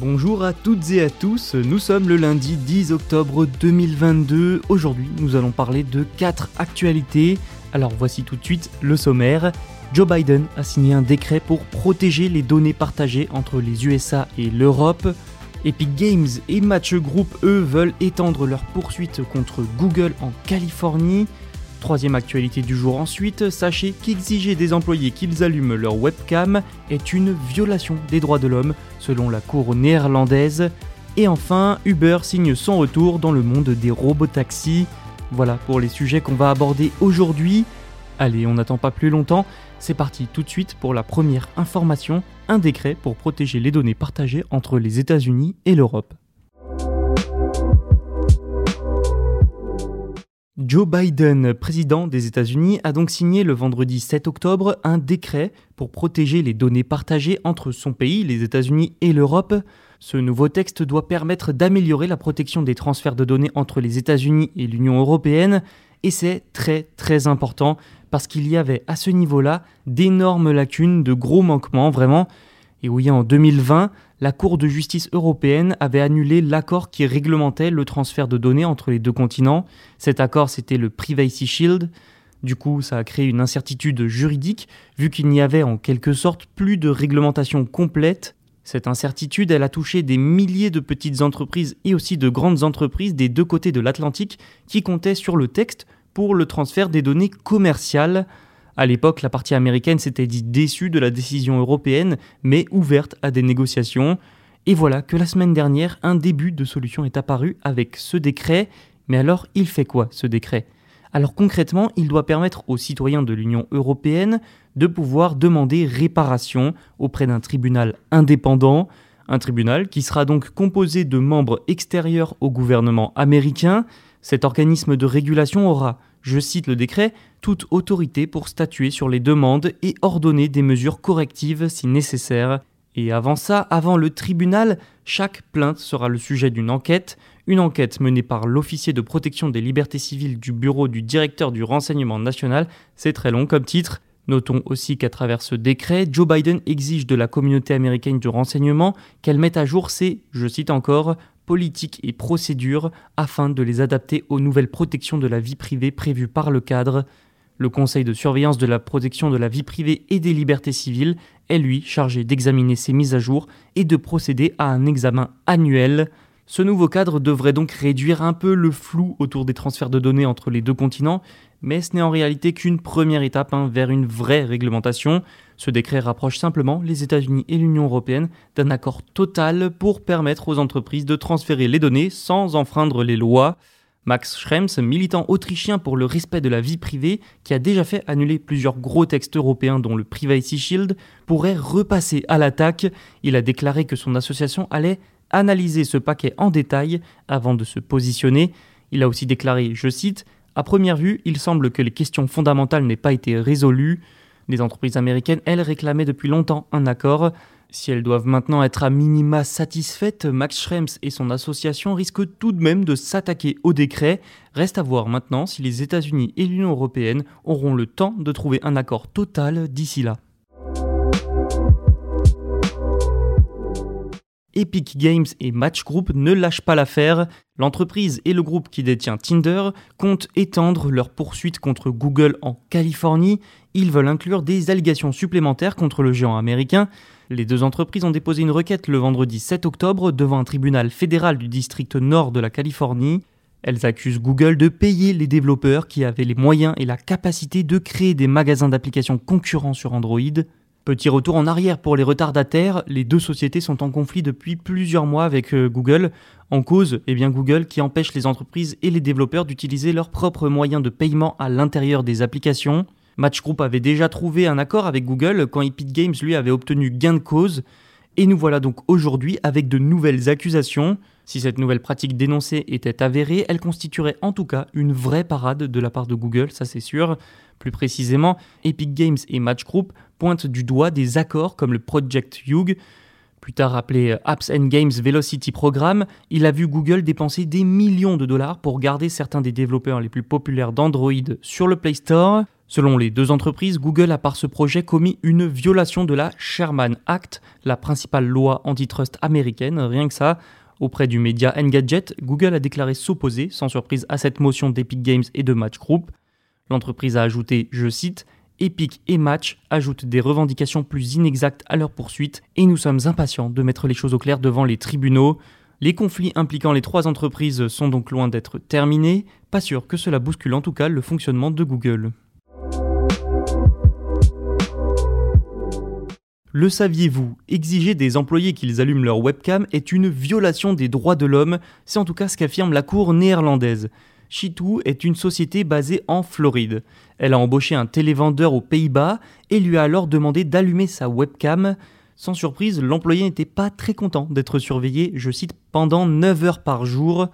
Bonjour à toutes et à tous, nous sommes le lundi 10 octobre 2022. Aujourd'hui, nous allons parler de 4 actualités. Alors voici tout de suite le sommaire. Joe Biden a signé un décret pour protéger les données partagées entre les USA et l'Europe. Epic Games et Match Group, eux, veulent étendre leur poursuite contre Google en Californie. Troisième actualité du jour ensuite, sachez qu'exiger des employés qu'ils allument leur webcam est une violation des droits de l'homme selon la cour néerlandaise. Et enfin, Uber signe son retour dans le monde des robotaxis. Voilà pour les sujets qu'on va aborder aujourd'hui. Allez, on n'attend pas plus longtemps, c'est parti tout de suite pour la première information, un décret pour protéger les données partagées entre les États-Unis et l'Europe. Joe Biden, président des États-Unis, a donc signé le vendredi 7 octobre un décret pour protéger les données partagées entre son pays, les États-Unis et l'Europe. Ce nouveau texte doit permettre d'améliorer la protection des transferts de données entre les États-Unis et l'Union européenne, et c'est très très important parce qu'il y avait à ce niveau-là d'énormes lacunes, de gros manquements vraiment. Et oui, en 2020, la Cour de justice européenne avait annulé l'accord qui réglementait le transfert de données entre les deux continents. Cet accord, c'était le Privacy Shield. Du coup, ça a créé une incertitude juridique, vu qu'il n'y avait en quelque sorte plus de réglementation complète. Cette incertitude, elle a touché des milliers de petites entreprises et aussi de grandes entreprises des deux côtés de l'Atlantique qui comptaient sur le texte pour le transfert des données commerciales. À l'époque, la partie américaine s'était dit déçue de la décision européenne, mais ouverte à des négociations. Et voilà que la semaine dernière, un début de solution est apparu avec ce décret. Mais alors, il fait quoi ce décret? Alors concrètement, il doit permettre aux citoyens de l'Union européenne de pouvoir demander réparation auprès d'un tribunal indépendant, un tribunal qui sera donc composé de membres extérieurs au gouvernement américain. Cet organisme de régulation aura je cite le décret, toute autorité pour statuer sur les demandes et ordonner des mesures correctives si nécessaire. Et avant ça, avant le tribunal, chaque plainte sera le sujet d'une enquête, une enquête menée par l'officier de protection des libertés civiles du bureau du directeur du renseignement national, c'est très long comme titre. Notons aussi qu'à travers ce décret, Joe Biden exige de la communauté américaine du renseignement qu'elle mette à jour ses, je cite encore, politiques et procédures afin de les adapter aux nouvelles protections de la vie privée prévues par le cadre. Le Conseil de surveillance de la protection de la vie privée et des libertés civiles est lui chargé d'examiner ces mises à jour et de procéder à un examen annuel. Ce nouveau cadre devrait donc réduire un peu le flou autour des transferts de données entre les deux continents, mais ce n'est en réalité qu'une première étape hein, vers une vraie réglementation. Ce décret rapproche simplement les États-Unis et l'Union européenne d'un accord total pour permettre aux entreprises de transférer les données sans enfreindre les lois. Max Schrems, militant autrichien pour le respect de la vie privée, qui a déjà fait annuler plusieurs gros textes européens dont le Privacy Shield, pourrait repasser à l'attaque. Il a déclaré que son association allait analyser ce paquet en détail avant de se positionner. Il a aussi déclaré, je cite, À première vue, il semble que les questions fondamentales n'aient pas été résolues. Les entreprises américaines, elles, réclamaient depuis longtemps un accord. Si elles doivent maintenant être à minima satisfaites, Max Schrems et son association risquent tout de même de s'attaquer au décret. Reste à voir maintenant si les États-Unis et l'Union européenne auront le temps de trouver un accord total d'ici là. Epic Games et Match Group ne lâchent pas l'affaire. L'entreprise et le groupe qui détient Tinder comptent étendre leur poursuite contre Google en Californie. Ils veulent inclure des allégations supplémentaires contre le géant américain. Les deux entreprises ont déposé une requête le vendredi 7 octobre devant un tribunal fédéral du district nord de la Californie. Elles accusent Google de payer les développeurs qui avaient les moyens et la capacité de créer des magasins d'applications concurrents sur Android. Petit retour en arrière pour les retardataires, les deux sociétés sont en conflit depuis plusieurs mois avec euh, Google. En cause, eh bien Google qui empêche les entreprises et les développeurs d'utiliser leurs propres moyens de paiement à l'intérieur des applications. Match Group avait déjà trouvé un accord avec Google quand Epic Games lui avait obtenu gain de cause. Et nous voilà donc aujourd'hui avec de nouvelles accusations. Si cette nouvelle pratique dénoncée était avérée, elle constituerait en tout cas une vraie parade de la part de Google, ça c'est sûr. Plus précisément, Epic Games et Match Group pointent du doigt des accords comme le Project Hugh, plus tard appelé Apps and Games Velocity Program, il a vu Google dépenser des millions de dollars pour garder certains des développeurs les plus populaires d'Android sur le Play Store. Selon les deux entreprises, Google a par ce projet commis une violation de la Sherman Act, la principale loi antitrust américaine, rien que ça. Auprès du média Engadget, Google a déclaré s'opposer, sans surprise, à cette motion d'Epic Games et de Match Group. L'entreprise a ajouté, je cite, Epic et Match ajoutent des revendications plus inexactes à leur poursuite et nous sommes impatients de mettre les choses au clair devant les tribunaux. Les conflits impliquant les trois entreprises sont donc loin d'être terminés, pas sûr que cela bouscule en tout cas le fonctionnement de Google. Le saviez-vous Exiger des employés qu'ils allument leur webcam est une violation des droits de l'homme, c'est en tout cas ce qu'affirme la Cour néerlandaise. Shitu est une société basée en Floride. Elle a embauché un télévendeur aux Pays-Bas et lui a alors demandé d'allumer sa webcam. Sans surprise, l'employé n'était pas très content d'être surveillé, je cite, pendant 9 heures par jour.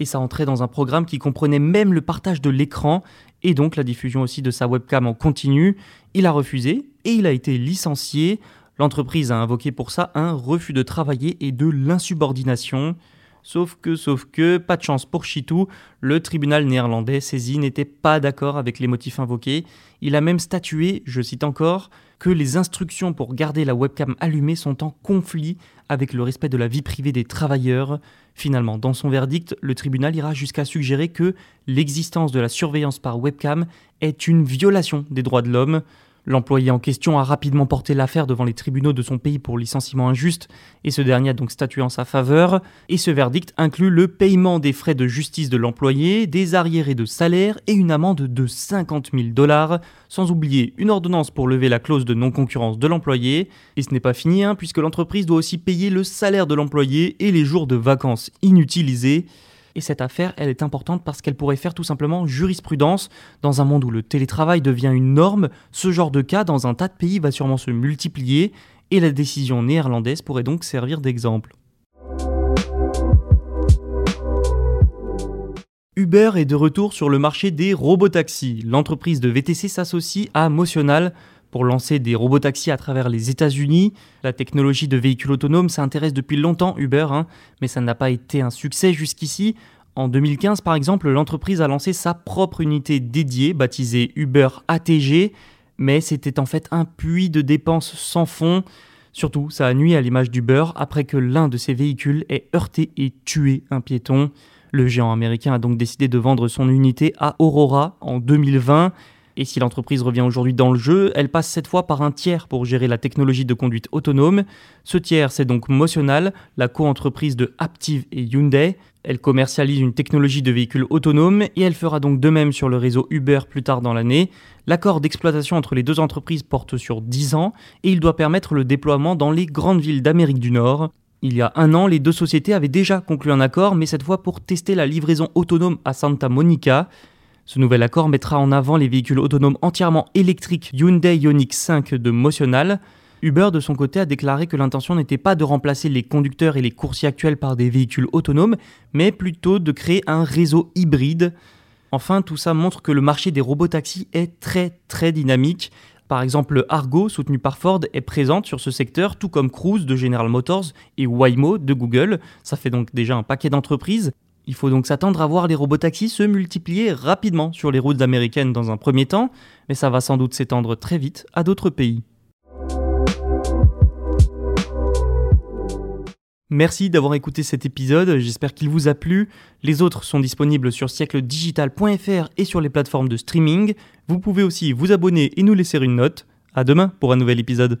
Et ça entrait dans un programme qui comprenait même le partage de l'écran et donc la diffusion aussi de sa webcam en continu. Il a refusé et il a été licencié. L'entreprise a invoqué pour ça un refus de travailler et de l'insubordination. Sauf que, sauf que, pas de chance pour Chitou, le tribunal néerlandais saisi n'était pas d'accord avec les motifs invoqués. Il a même statué, je cite encore, que les instructions pour garder la webcam allumée sont en conflit avec le respect de la vie privée des travailleurs. Finalement, dans son verdict, le tribunal ira jusqu'à suggérer que l'existence de la surveillance par webcam est une violation des droits de l'homme. L'employé en question a rapidement porté l'affaire devant les tribunaux de son pays pour licenciement injuste, et ce dernier a donc statué en sa faveur, et ce verdict inclut le paiement des frais de justice de l'employé, des arriérés de salaire et une amende de 50 000 dollars, sans oublier une ordonnance pour lever la clause de non-concurrence de l'employé, et ce n'est pas fini, hein, puisque l'entreprise doit aussi payer le salaire de l'employé et les jours de vacances inutilisés. Et cette affaire, elle est importante parce qu'elle pourrait faire tout simplement jurisprudence. Dans un monde où le télétravail devient une norme, ce genre de cas dans un tas de pays va sûrement se multiplier et la décision néerlandaise pourrait donc servir d'exemple. Uber est de retour sur le marché des robotaxis. L'entreprise de VTC s'associe à Motional pour lancer des robotaxis à travers les États-Unis. La technologie de véhicules autonomes, ça intéresse depuis longtemps Uber, hein, mais ça n'a pas été un succès jusqu'ici. En 2015, par exemple, l'entreprise a lancé sa propre unité dédiée, baptisée Uber ATG, mais c'était en fait un puits de dépenses sans fond. Surtout, ça a nuit à l'image d'Uber après que l'un de ses véhicules ait heurté et tué un piéton. Le géant américain a donc décidé de vendre son unité à Aurora en 2020 et si l'entreprise revient aujourd'hui dans le jeu, elle passe cette fois par un tiers pour gérer la technologie de conduite autonome. Ce tiers, c'est donc Motional, la co-entreprise de Aptiv et Hyundai. Elle commercialise une technologie de véhicule autonome et elle fera donc de même sur le réseau Uber plus tard dans l'année. L'accord d'exploitation entre les deux entreprises porte sur 10 ans et il doit permettre le déploiement dans les grandes villes d'Amérique du Nord. Il y a un an, les deux sociétés avaient déjà conclu un accord, mais cette fois pour tester la livraison autonome à Santa Monica. Ce nouvel accord mettra en avant les véhicules autonomes entièrement électriques Hyundai Ioniq 5 de Motional. Uber, de son côté, a déclaré que l'intention n'était pas de remplacer les conducteurs et les coursiers actuels par des véhicules autonomes, mais plutôt de créer un réseau hybride. Enfin, tout ça montre que le marché des robotaxis est très très dynamique. Par exemple, Argo, soutenu par Ford, est présente sur ce secteur, tout comme Cruise de General Motors et Waymo de Google. Ça fait donc déjà un paquet d'entreprises. Il faut donc s'attendre à voir les robotaxis se multiplier rapidement sur les routes américaines dans un premier temps, mais ça va sans doute s'étendre très vite à d'autres pays. Merci d'avoir écouté cet épisode, j'espère qu'il vous a plu. Les autres sont disponibles sur siècledigital.fr et sur les plateformes de streaming. Vous pouvez aussi vous abonner et nous laisser une note. À demain pour un nouvel épisode.